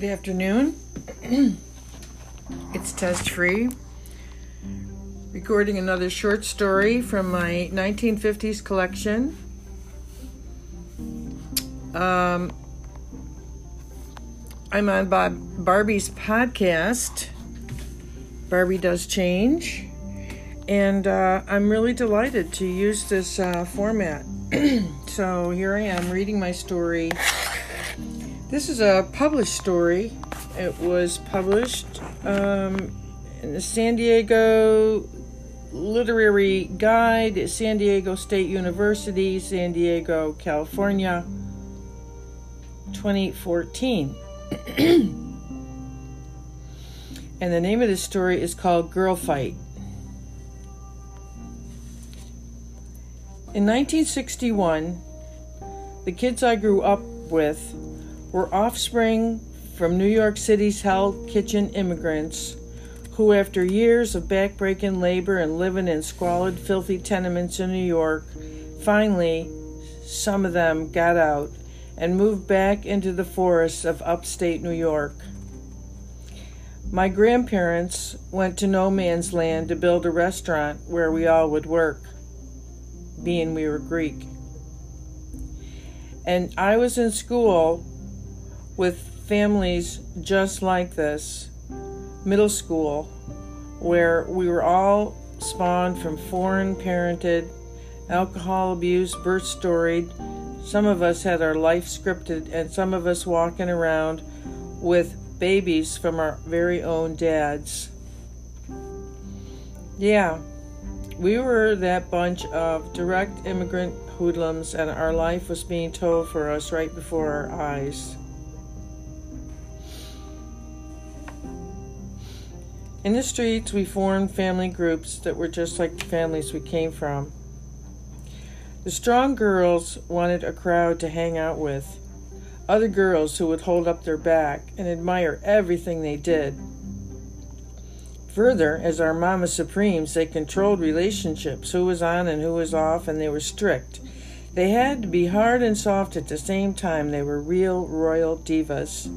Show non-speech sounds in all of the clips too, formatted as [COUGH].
Good afternoon. [CLEARS THROAT] it's Test Free. Recording another short story from my 1950s collection. Um, I'm on Bob Barbie's podcast. Barbie Does Change. And uh, I'm really delighted to use this uh, format. [CLEARS THROAT] so here I am reading my story. This is a published story. It was published um, in the San Diego Literary Guide, at San Diego State University, San Diego, California, 2014. [CLEARS THROAT] and the name of the story is called Girl Fight. In 1961, the kids I grew up with were offspring from New York City's Hell Kitchen immigrants who, after years of backbreaking labor and living in squalid, filthy tenements in New York, finally, some of them got out and moved back into the forests of upstate New York. My grandparents went to no man's land to build a restaurant where we all would work, being we were Greek. And I was in school with families just like this, middle school, where we were all spawned from foreign parented, alcohol abuse, birth storied, some of us had our life scripted, and some of us walking around with babies from our very own dads. Yeah, we were that bunch of direct immigrant hoodlums, and our life was being told for us right before our eyes. In the streets, we formed family groups that were just like the families we came from. The strong girls wanted a crowd to hang out with, other girls who would hold up their back and admire everything they did. Further, as our Mama Supremes, they controlled relationships, who was on and who was off, and they were strict. They had to be hard and soft at the same time. They were real royal divas.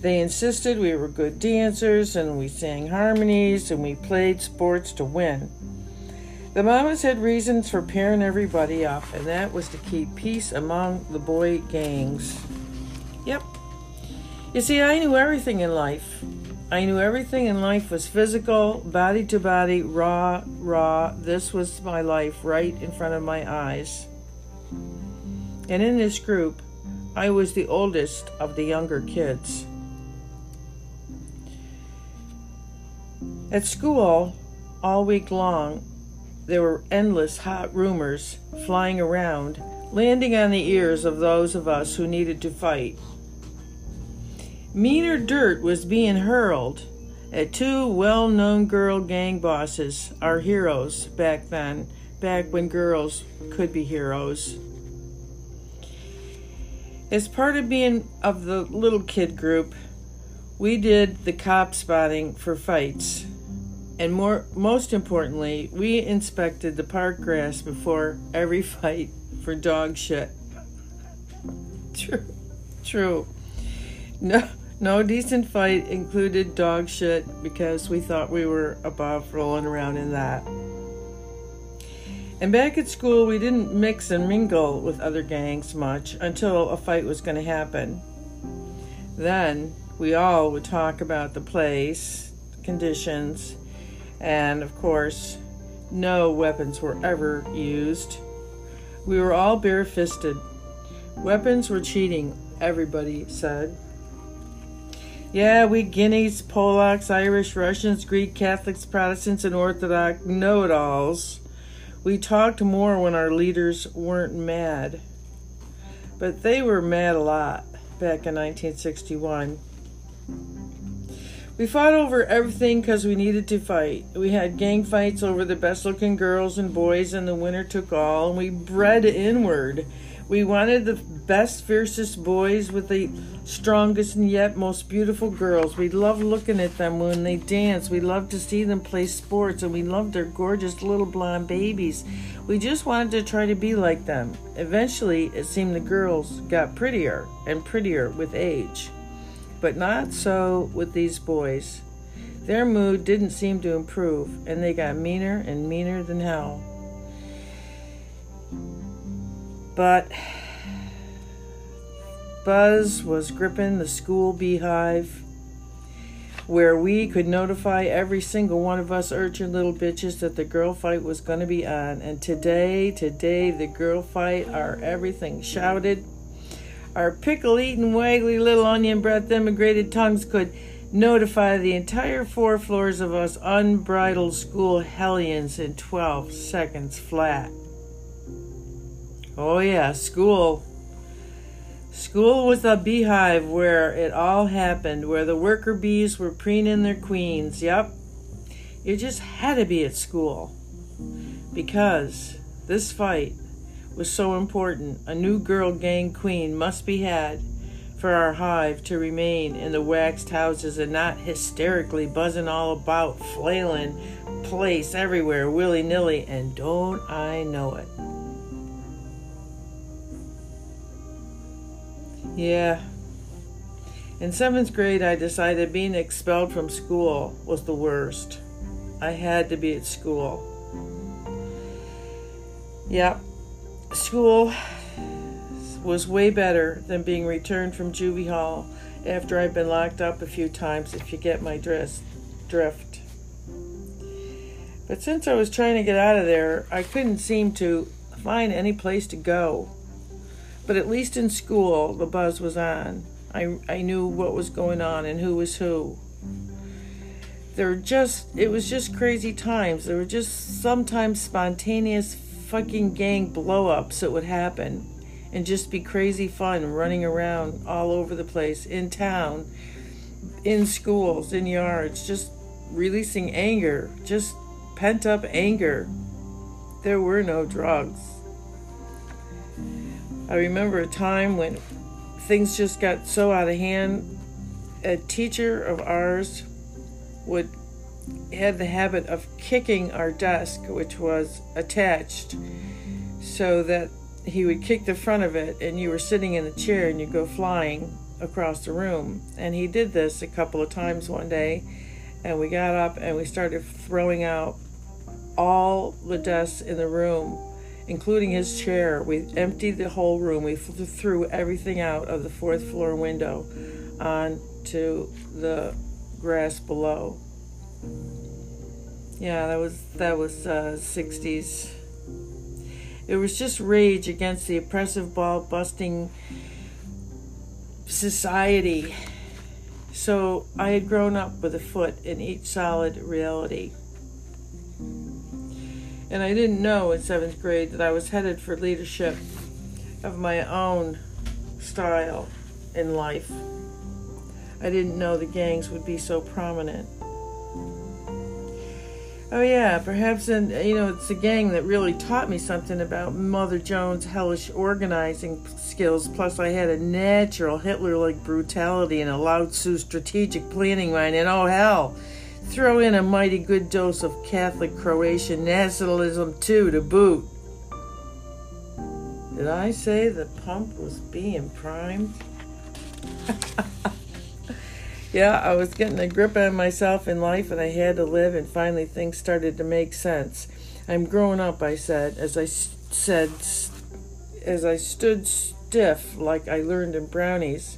They insisted we were good dancers and we sang harmonies and we played sports to win. The mamas had reasons for pairing everybody up, and that was to keep peace among the boy gangs. Yep. You see, I knew everything in life. I knew everything in life was physical, body to body, raw, raw. This was my life right in front of my eyes. And in this group, I was the oldest of the younger kids. At school, all week long, there were endless hot rumors flying around, landing on the ears of those of us who needed to fight. Meaner dirt was being hurled at two well known girl gang bosses, our heroes back then, back when girls could be heroes. As part of being of the little kid group, we did the cop spotting for fights. And more, most importantly, we inspected the park grass before every fight for dog shit. True, true. No, no decent fight included dog shit because we thought we were above rolling around in that. And back at school, we didn't mix and mingle with other gangs much until a fight was going to happen. Then we all would talk about the place, conditions, and of course, no weapons were ever used. We were all bare fisted. Weapons were cheating, everybody said. Yeah, we Guineas, Polacks, Irish, Russians, Greek, Catholics, Protestants, and Orthodox know it alls. We talked more when our leaders weren't mad. But they were mad a lot back in 1961. We fought over everything because we needed to fight. We had gang fights over the best looking girls and boys, and the winner took all, and we bred inward. We wanted the best, fiercest boys with the strongest and yet most beautiful girls. We loved looking at them when they danced. We loved to see them play sports, and we loved their gorgeous little blonde babies. We just wanted to try to be like them. Eventually, it seemed the girls got prettier and prettier with age. But not so with these boys. Their mood didn't seem to improve, and they got meaner and meaner than hell. But Buzz was gripping the school beehive where we could notify every single one of us urchin little bitches that the girl fight was going to be on. And today, today, the girl fight, our everything shouted. Our pickle eating, waggly little onion breath emigrated tongues could notify the entire four floors of us unbridled school hellions in 12 seconds flat. Oh, yeah, school. School was a beehive where it all happened, where the worker bees were preening their queens. Yep, you just had to be at school. Because this fight was so important, a new girl gang queen must be had for our hive to remain in the waxed houses and not hysterically buzzing all about, flailing place everywhere willy nilly, and don't I know it. Yeah. In seventh grade, I decided being expelled from school was the worst. I had to be at school. Yep. School was way better than being returned from juvie hall after I'd been locked up a few times, if you get my drift. But since I was trying to get out of there, I couldn't seem to find any place to go. But at least in school, the buzz was on. I, I knew what was going on and who was who. There were just, it was just crazy times. There were just sometimes spontaneous fucking gang blow ups that would happen and just be crazy fun running around all over the place in town, in schools, in yards, just releasing anger, just pent up anger. There were no drugs. I remember a time when things just got so out of hand. A teacher of ours would had the habit of kicking our desk, which was attached, so that he would kick the front of it, and you were sitting in the chair and you go flying across the room. And he did this a couple of times one day, and we got up and we started throwing out all the desks in the room including his chair. We emptied the whole room. We threw everything out of the fourth floor window onto the grass below. Yeah, that was that was uh, 60s. It was just rage against the oppressive ball busting society. So I had grown up with a foot in each solid reality. And I didn't know in seventh grade that I was headed for leadership of my own style in life. I didn't know the gangs would be so prominent. Oh yeah, perhaps and you know it's a gang that really taught me something about Mother Jones' hellish organizing skills. Plus, I had a natural Hitler-like brutality and a Lao Tzu strategic planning mind. And oh hell, Throw in a mighty good dose of Catholic Croatian nationalism, too, to boot. Did I say the pump was being primed? [LAUGHS] yeah, I was getting a grip on myself in life and I had to live, and finally things started to make sense. I'm growing up, I said, as I said, as I stood stiff like I learned in brownies.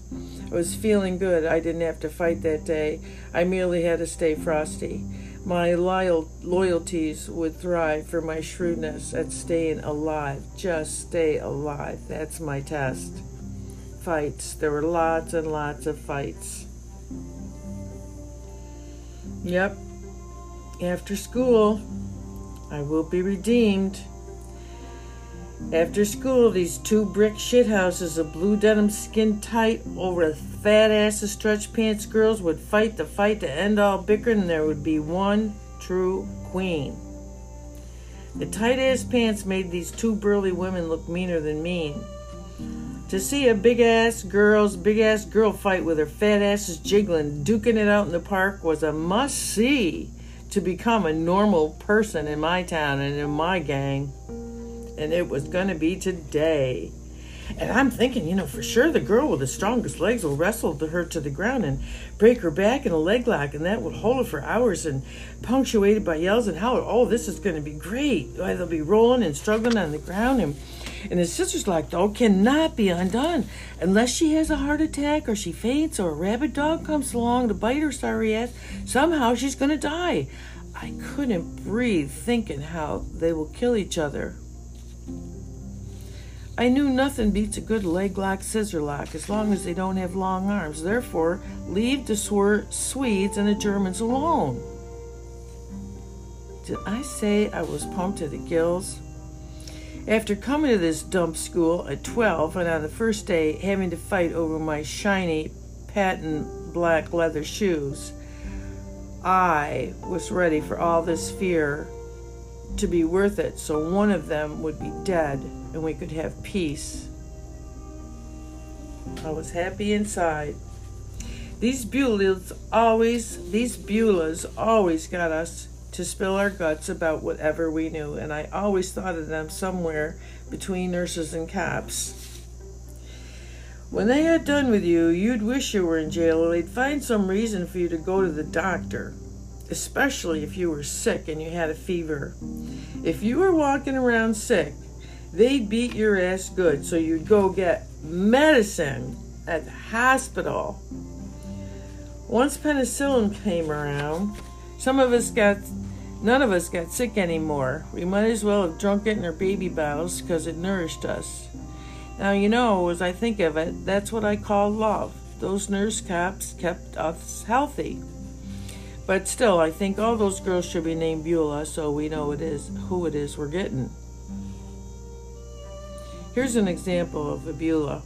I was feeling good. I didn't have to fight that day. I merely had to stay frosty. My loyal loyalties would thrive for my shrewdness at staying alive. Just stay alive. That's my test. Fights. There were lots and lots of fights. Yep. After school, I will be redeemed. After school, these two brick shithouses of blue denim skin tight over fat ass of stretch pants girls would fight the fight to end all bickering, and there would be one true queen. The tight ass pants made these two burly women look meaner than mean. To see a big ass girl's big ass girl fight with her fat asses jiggling, duking it out in the park was a must see to become a normal person in my town and in my gang. And it was going to be today. And I'm thinking, you know, for sure the girl with the strongest legs will wrestle her to the ground and break her back in a leg lock, and that would hold her for hours and punctuated by yells and how, oh, this is going to be great. They'll be rolling and struggling on the ground and and his sister's like, though, cannot be undone unless she has a heart attack or she faints or a rabid dog comes along to bite her sorry ass. Somehow she's going to die. I couldn't breathe thinking how they will kill each other. I knew nothing beats a good leg lock scissor lock as long as they don't have long arms. Therefore, leave the Swedes and the Germans alone. Did I say I was pumped to the gills? After coming to this dump school at 12 and on the first day having to fight over my shiny patent black leather shoes, I was ready for all this fear to be worth it so one of them would be dead and we could have peace. I was happy inside. These Beulahs always, these Beulahs always got us to spill our guts about whatever we knew, and I always thought of them somewhere between nurses and cops. When they had done with you, you'd wish you were in jail or they'd find some reason for you to go to the doctor, especially if you were sick and you had a fever. If you were walking around sick, they'd beat your ass good, so you'd go get medicine at the hospital. Once penicillin came around, some of us got None of us got sick anymore. We might as well have drunk it in our baby bottles because it nourished us. Now, you know, as I think of it, that's what I call love. Those nurse cops kept us healthy. But still, I think all those girls should be named Beulah so we know it is who it is we're getting. Here's an example of a Beulah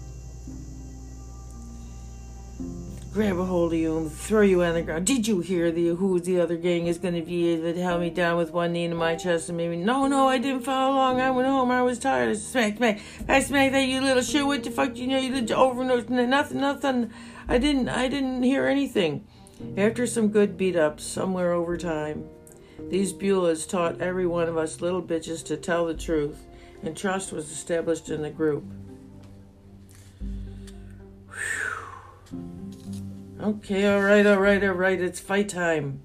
grab a hold of you and throw you on the ground. Did you hear the who the other gang is going to be able held me down with one knee in my chest and maybe no, no, I didn't follow along. I went home. I was tired. I smack, smack, I smack that you little shit. What the fuck? You know, you did over and nothing, nothing. I didn't, I didn't hear anything. After some good beat ups somewhere over time, these Beulahs taught every one of us little bitches to tell the truth, and trust was established in the group. Okay, all right, all right, all right, it's fight time.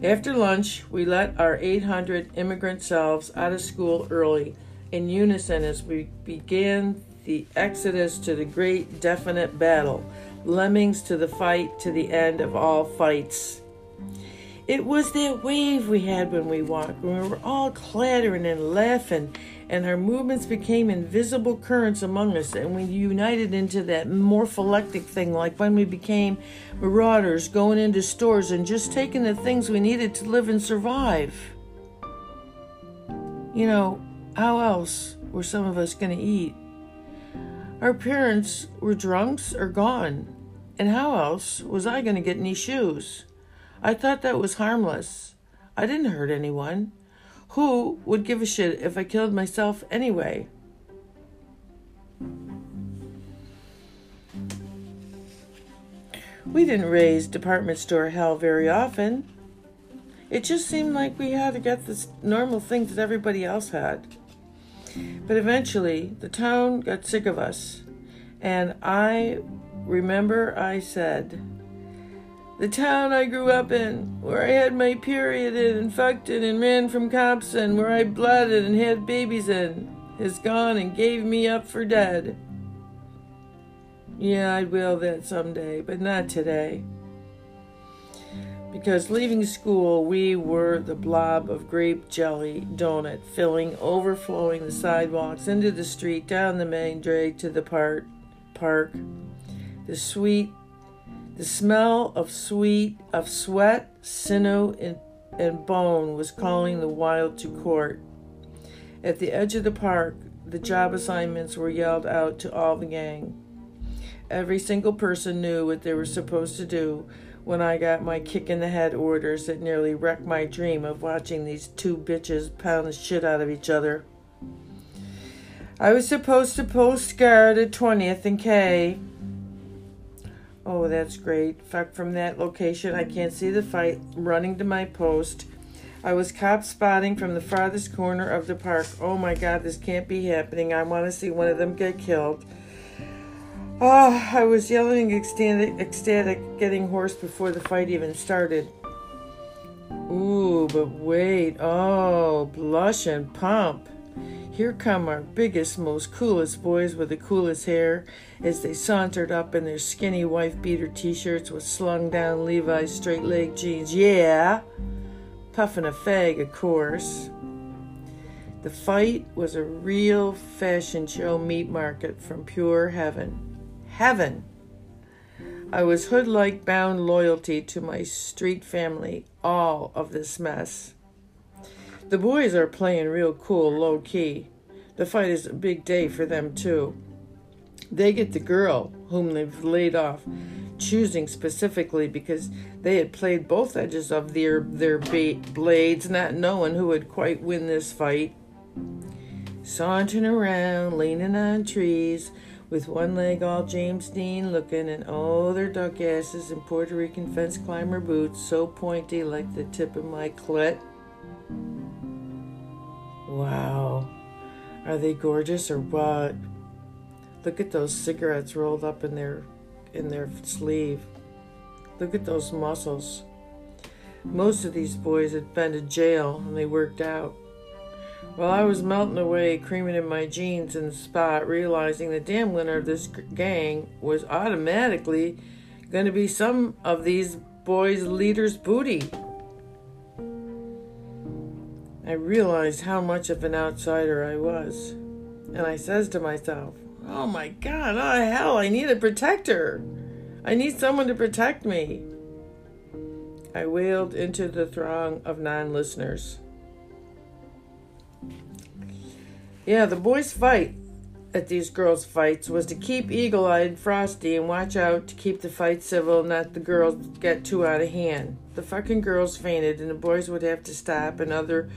After lunch, we let our 800 immigrant selves out of school early, in unison as we began the exodus to the great definite battle, lemmings to the fight to the end of all fights. It was that wave we had when we walked, when we were all clattering and laughing and our movements became invisible currents among us, and we united into that morpholectic thing, like when we became marauders going into stores and just taking the things we needed to live and survive. You know, how else were some of us going to eat? Our parents were drunks or gone, and how else was I going to get any shoes? I thought that was harmless. I didn't hurt anyone. Who would give a shit if I killed myself anyway? We didn't raise department store hell very often. It just seemed like we had to get the normal things that everybody else had. But eventually, the town got sick of us. And I remember I said, the town I grew up in, where I had my period and fucked and ran from cops and where I blooded and had babies in, is gone and gave me up for dead. Yeah, I will that someday, but not today. Because leaving school, we were the blob of grape jelly donut filling, overflowing the sidewalks into the street, down the main drag to the park. Park. The sweet the smell of sweet of sweat, sinew, and, and bone was calling the wild to court. At the edge of the park, the job assignments were yelled out to all the gang. Every single person knew what they were supposed to do when I got my kick in the head orders that nearly wrecked my dream of watching these two bitches pound the shit out of each other. I was supposed to post guard at 20th and K. Oh, that's great. Fuck from that location. I can't see the fight. Running to my post. I was cop spotting from the farthest corner of the park. Oh my god, this can't be happening. I want to see one of them get killed. Oh, I was yelling ecstatic, ecstatic, getting hoarse before the fight even started. Ooh, but wait. Oh, blush and pump. Here come our biggest, most coolest boys with the coolest hair as they sauntered up in their skinny wife beater t shirts with slung down Levi's straight leg jeans. Yeah! Puffing a fag, of course. The fight was a real fashion show meat market from pure heaven heaven. I was hood like bound loyalty to my street family, all of this mess. The boys are playing real cool, low key. The fight is a big day for them, too. They get the girl whom they've laid off, choosing specifically because they had played both edges of their, their blades, not knowing who would quite win this fight. Sauntering around, leaning on trees, with one leg all James Dean looking, and oh, their duck asses in Puerto Rican fence climber boots, so pointy like the tip of my clit. Wow. Are they gorgeous or what? Look at those cigarettes rolled up in their in their sleeve. Look at those muscles. Most of these boys had been to jail and they worked out. While I was melting away, creaming in my jeans in the spot, realizing the damn winner of this gang was automatically going to be some of these boys' leaders' booty. I realized how much of an outsider I was. And I says to myself, Oh my god, oh hell, I need a protector. I need someone to protect me. I wailed into the throng of non listeners. Yeah, the boys' fight at these girls' fights was to keep eagle eyed Frosty and watch out to keep the fight civil, not the girls get too out of hand. The fucking girls fainted, and the boys would have to stop another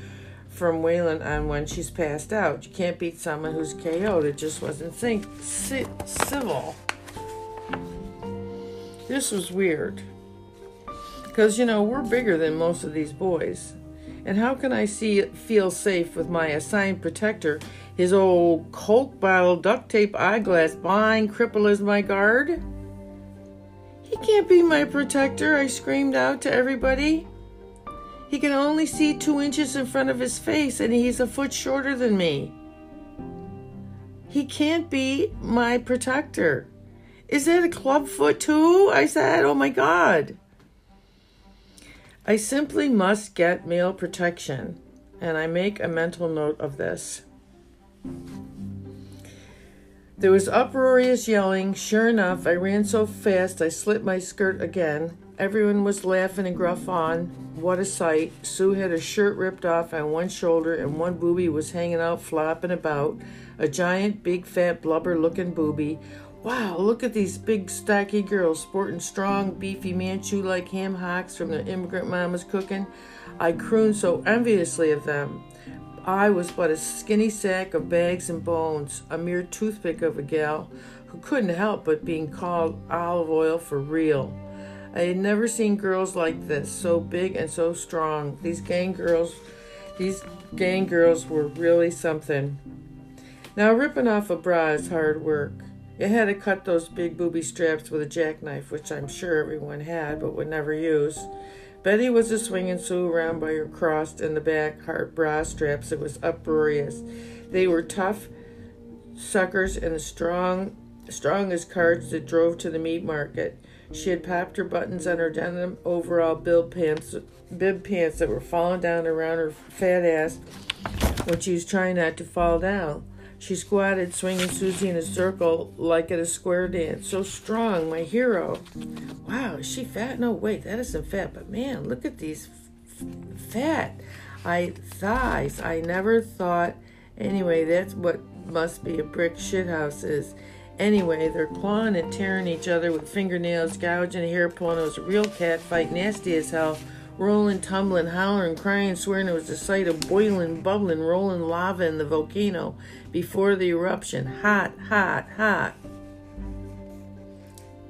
from wailing on when she's passed out. You can't beat someone who's KO'd. It just wasn't think civil. This was weird. Because, you know, we're bigger than most of these boys. And how can I see feel safe with my assigned protector, his old Coke bottle, duct tape, eyeglass, blind cripple as my guard? He can't be my protector, I screamed out to everybody. He can only see two inches in front of his face, and he's a foot shorter than me. He can't be my protector. Is that a club foot too? I said, Oh my God. I simply must get male protection, and I make a mental note of this. There was uproarious yelling. Sure enough, I ran so fast I slit my skirt again. Everyone was laughing and gruff on. What a sight. Sue had her shirt ripped off on one shoulder and one booby was hanging out flopping about. A giant, big, fat, blubber looking booby. Wow, look at these big, stocky girls sporting strong, beefy Manchu like ham hocks from their immigrant mama's cooking. I crooned so enviously of them. I was but a skinny sack of bags and bones, a mere toothpick of a gal who couldn't help but being called olive oil for real. I had never seen girls like this, so big and so strong. These gang girls, these gang girls were really something. Now ripping off a bra is hard work. You had to cut those big booby straps with a jackknife, which I'm sure everyone had but would never use. Betty was a swinging Sue around by her crossed in the back heart bra straps. It was uproarious. They were tough suckers and strong, strong as carts that drove to the meat market. She had popped her buttons on her denim overall bib pants, bib pants that were falling down around her fat ass when she was trying not to fall down. She squatted, swinging Susie in a circle like at a square dance. So strong, my hero. Wow, is she fat? No, wait, that isn't fat. But man, look at these f- fat. I thighs. I never thought. Anyway, that's what must be a brick shithouse is. Anyway, they're clawing and tearing each other with fingernails, gouging hair, pulling. It was a real cat fight, nasty as hell rolling, tumbling, hollering, crying, swearing it was the sight of boiling, bubbling, rolling lava in the volcano before the eruption. Hot, hot, hot.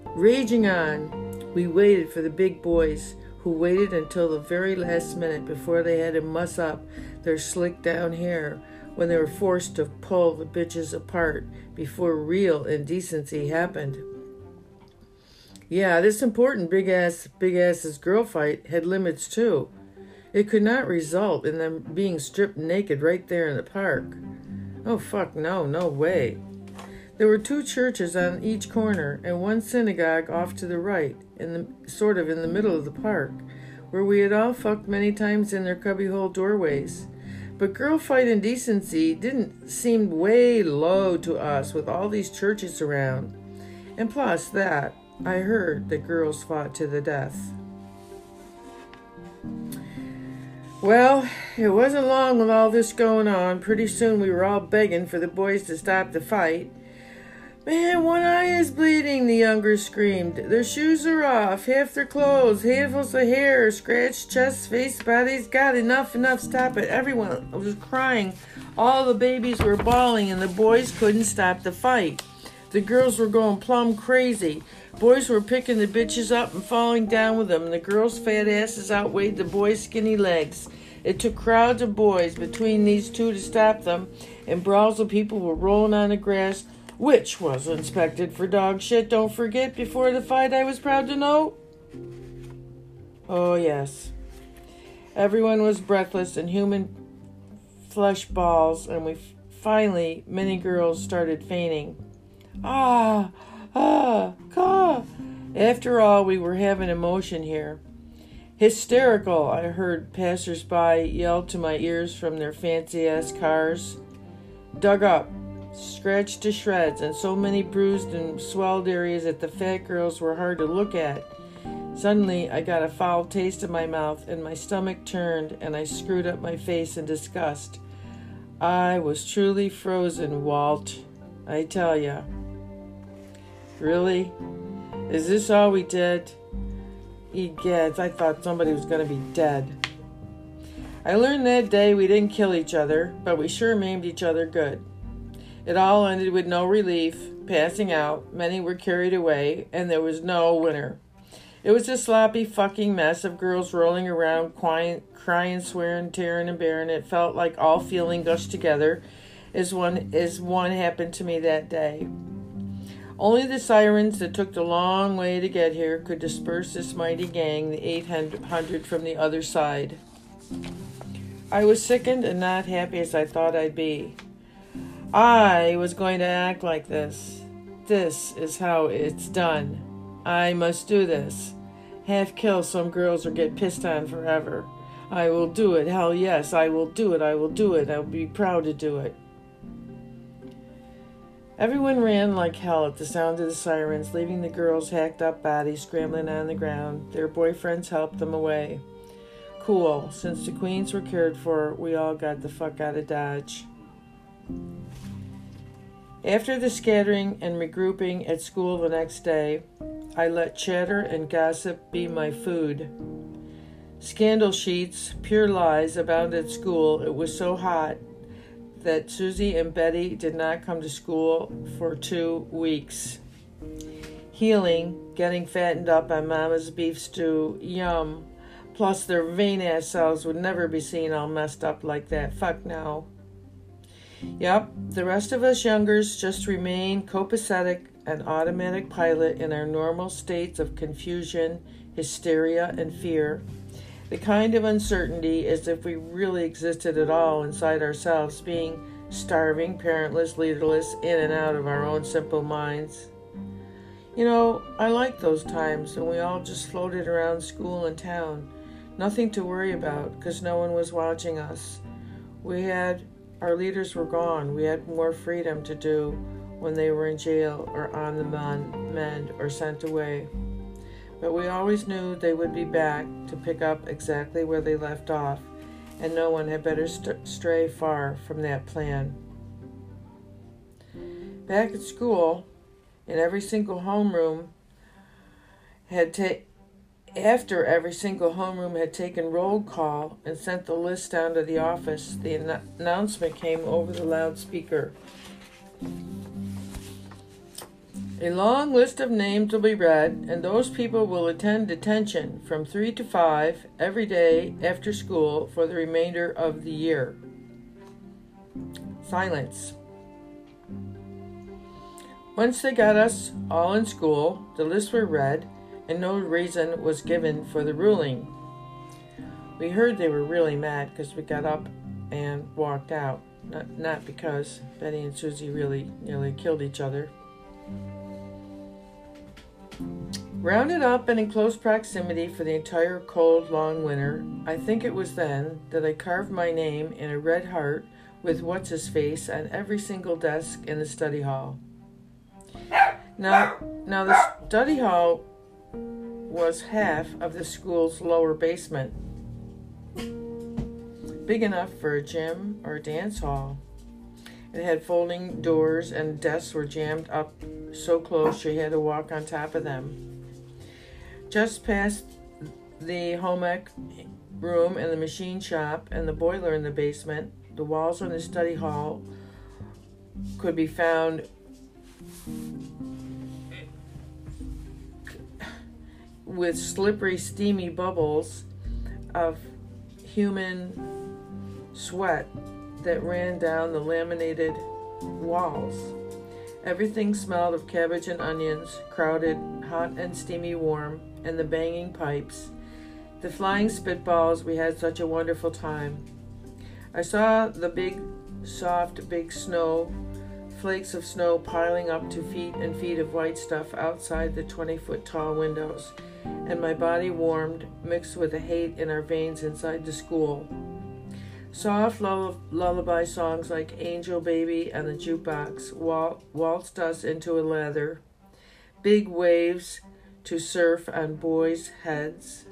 Raging on, we waited for the big boys, who waited until the very last minute before they had to muss up their slick down hair when they were forced to pull the bitches apart before real indecency happened. Yeah, this important big ass big ass's girl fight had limits too. It could not result in them being stripped naked right there in the park. Oh fuck no, no way. There were two churches on each corner and one synagogue off to the right, in the sort of in the middle of the park, where we had all fucked many times in their cubbyhole doorways. But girl fight indecency didn't seem way low to us with all these churches around. And plus that, I heard that girls fought to the death. Well, it wasn't long with all this going on. Pretty soon we were all begging for the boys to stop the fight. Man, one eye is bleeding, the younger screamed. Their shoes are off, half their clothes, handfuls of hair, scratched chests, face, bodies. God, enough, enough, stop it. Everyone was crying. All the babies were bawling, and the boys couldn't stop the fight. The girls were going plumb crazy. Boys were picking the bitches up and falling down with them, and the girls' fat asses outweighed the boys' skinny legs. It took crowds of boys between these two to stop them, and brawls of people were rolling on the grass, which was inspected for dog shit. Don't forget, before the fight, I was proud to know. Oh, yes. Everyone was breathless and human flesh balls, and we finally, many girls started fainting. Ah! Ah, caw. After all, we were having emotion here. Hysterical, I heard passers-by yell to my ears from their fancy-ass cars. Dug up, scratched to shreds, and so many bruised and swelled areas that the fat girls were hard to look at. Suddenly, I got a foul taste in my mouth, and my stomach turned, and I screwed up my face in disgust. I was truly frozen, Walt. I tell ya. Really? Is this all we did? Egads, I thought somebody was going to be dead. I learned that day we didn't kill each other, but we sure maimed each other good. It all ended with no relief, passing out, many were carried away, and there was no winner. It was a sloppy fucking mess of girls rolling around, crying, crying swearing, tearing, and bearing. It felt like all feeling gushed together as one as one happened to me that day. Only the sirens that took the long way to get here could disperse this mighty gang, the 800 from the other side. I was sickened and not happy as I thought I'd be. I was going to act like this. This is how it's done. I must do this. Half kill some girls or get pissed on forever. I will do it. Hell yes, I will do it. I will do it. I'll be proud to do it. Everyone ran like hell at the sound of the sirens, leaving the girls' hacked up bodies scrambling on the ground. Their boyfriends helped them away. Cool. Since the queens were cared for, we all got the fuck out of Dodge. After the scattering and regrouping at school the next day, I let chatter and gossip be my food. Scandal sheets, pure lies, abounded at school. It was so hot that Susie and Betty did not come to school for two weeks. Healing, getting fattened up on Mama's beef stew, yum. Plus, their vain ass selves would never be seen all messed up like that. Fuck no. Yep, the rest of us youngers just remain copacetic and automatic pilot in our normal states of confusion, hysteria, and fear. The kind of uncertainty as if we really existed at all inside ourselves, being starving, parentless, leaderless, in and out of our own simple minds. You know, I like those times when we all just floated around school and town. Nothing to worry about because no one was watching us. We had, our leaders were gone. We had more freedom to do when they were in jail or on the mend or sent away but we always knew they would be back to pick up exactly where they left off, and no one had better st- stray far from that plan. Back at school, in every single homeroom had ta- after every single homeroom had taken roll call and sent the list down to the office, the an- announcement came over the loudspeaker. A long list of names will be read, and those people will attend detention from 3 to 5 every day after school for the remainder of the year. Silence. Once they got us all in school, the lists were read, and no reason was given for the ruling. We heard they were really mad because we got up and walked out. Not, not because Betty and Susie really nearly killed each other. Rounded up and in close proximity for the entire cold, long winter, I think it was then that I carved my name in a red heart with what's his face on every single desk in the study hall. Now, now the study hall was half of the school's lower basement, big enough for a gym or a dance hall. It had folding doors, and desks were jammed up so close you had to walk on top of them. Just past the home ec room and the machine shop and the boiler in the basement, the walls in the study hall could be found with slippery, steamy bubbles of human sweat that ran down the laminated walls. Everything smelled of cabbage and onions, crowded, hot and steamy warm, and the banging pipes. The flying spitballs, we had such a wonderful time. I saw the big, soft, big snow, flakes of snow piling up to feet and feet of white stuff outside the 20 foot tall windows and my body warmed, mixed with the hate in our veins inside the school. Soft lullaby songs like Angel Baby and the Jukebox wal- waltzed us into a lather. Big waves to surf on boys' heads.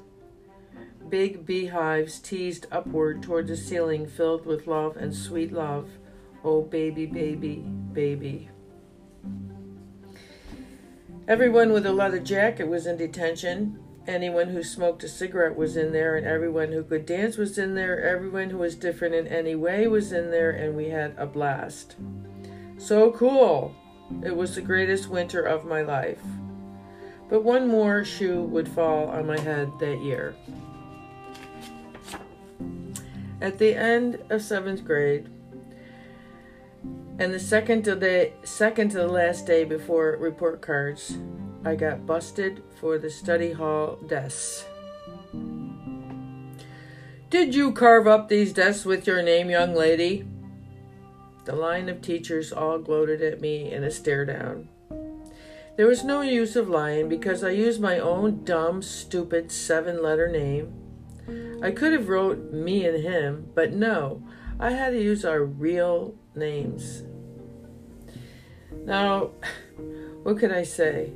Big beehives teased upward toward the ceiling filled with love and sweet love. Oh, baby, baby, baby. Everyone with a leather jacket was in detention. Anyone who smoked a cigarette was in there, and everyone who could dance was in there. Everyone who was different in any way was in there, and we had a blast. So cool! It was the greatest winter of my life. But one more shoe would fall on my head that year. At the end of seventh grade, and the second to the second to the last day before report cards, I got busted for the study hall desks. Did you carve up these desks with your name, young lady? The line of teachers all gloated at me in a stare down. There was no use of lying because I used my own dumb, stupid seven letter name. I could have wrote me and him, but no, I had to use our real names. Now, what could I say?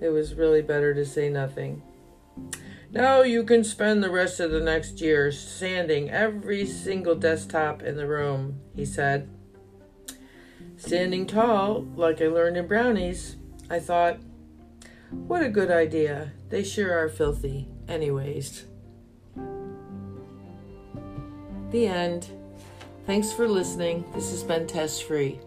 It was really better to say nothing. Now you can spend the rest of the next year sanding every single desktop in the room, he said. Standing tall, like I learned in brownies, I thought, what a good idea. They sure are filthy, anyways. The end. Thanks for listening. This has been Test Free.